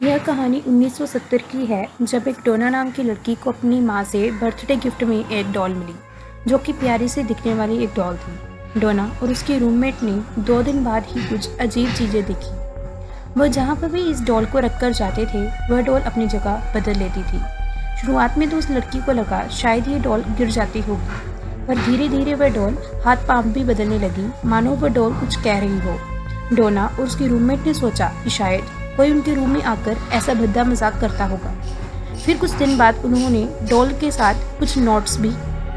यह कहानी 1970 की है, जब एक डोना नाम की लड़की को अपनी माँ से बर्थडे गिफ्ट में एक डॉल मिली, जो कि प्यारी से दिखने वाली एक डॉल थी। डोना और उसकी रूममेट ने दो दिन बाद ही कुछ अजीब चीज़ें देखी। वह जहाँ पर भी इस डॉल को रख कर जाते थे, वह डॉल अपनी जगह बदल लेती थी। शुरुआत में तो उस लड़की को लगा, शायद ये डॉल गिर जाती होगी, पर धीरे धीरे वह डॉल हाथ पाँव भी बदलने लगी। मानो वह डॉल कुछ कह रही हो। डोना और उसकी रूममेट ने सोचा कि शायद कोई उनके रूम में आकर ऐसा भद्दा मज़ाक करता होगा। फिर कुछ दिन बाद उन्होंने डॉल के साथ कुछ नोट्स भी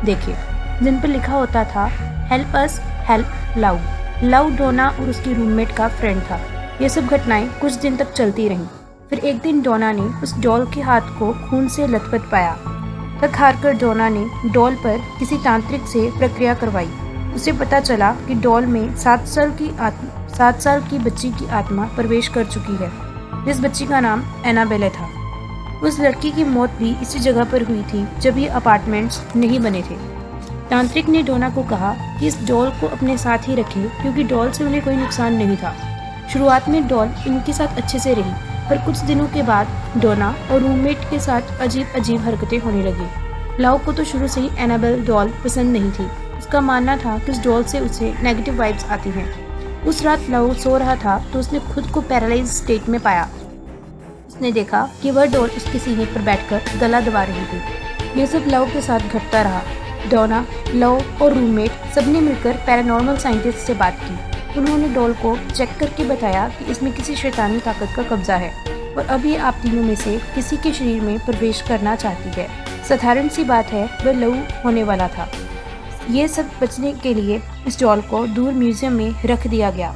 देखे, जिन पर लिखा होता था help us help love love Donna और उसकी रूममेट का फ्रेंड था। ये सब घटनाएँ कुछ दिन तक चलती रहीं। फिर एक दिन डोना ने उस डॉल के हाथ को खून से लथपथ पाया। थक हार कर डोना ने डॉल पर किसी तांत्रिक से प्रक्रिया करवाई। उसे पता चला कि डॉल में सात साल की आत्मा, सात साल की बच्ची की आत्मा प्रवेश कर चुकी है। जिस बच्ची का नाम एनाबेले था, उस लड़की की मौत भी इसी जगह पर हुई थी जब ये अपार्टमेंट्स नहीं बने थे। तांत्रिक ने डोना को कहा कि इस डॉल को अपने साथ ही रखे, क्योंकि डॉल से उन्हें कोई नुकसान नहीं था। शुरुआत में डॉल इनके साथ अच्छे से रही, पर कुछ दिनों के बाद डोना और रूममेट के साथ अजीब अजीब हरकतें होने लगी। लाओ को तो शुरू से ही एनाबेल डॉल पसंद नहीं थी। उसका मानना था कि उस डॉल से उसे नेगेटिव वाइब्स आती हैं। उस रात लाओ सो रहा था तो उसने खुद को पैरालाइज स्टेट में पाया। उसने देखा कि वह डॉल उसके सीने पर बैठकर गला दबा रही थी। यह सब लव के साथ घटता रहा। डोना लव और रूममेट सबने मिलकर पैरानॉर्मल साइंटिस्ट से बात की। उन्होंने डॉल को चेक करके बताया कि इसमें किसी शैतानी ताकत का कब्जा है और अब ये आप तीनों में से किसी के शरीर में प्रवेश करना चाहती है। साधारण सी बात है, वह लव होने वाला था। ये सब बचने के लिए इस डॉल को दूर म्यूज़ियम में रख दिया गया।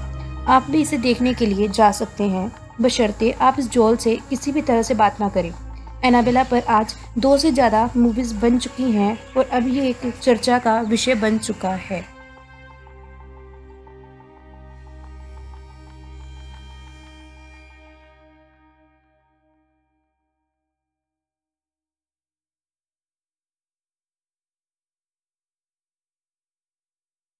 आप भी इसे देखने के लिए जा सकते हैं। बशर्ते आप इस डॉल से किसी भी तरह से बात ना करें। एनाबेला पर आज दो से ज़्यादा मूवीज़ बन चुकी हैं और अब ये एक चर्चा का विषय बन चुका है।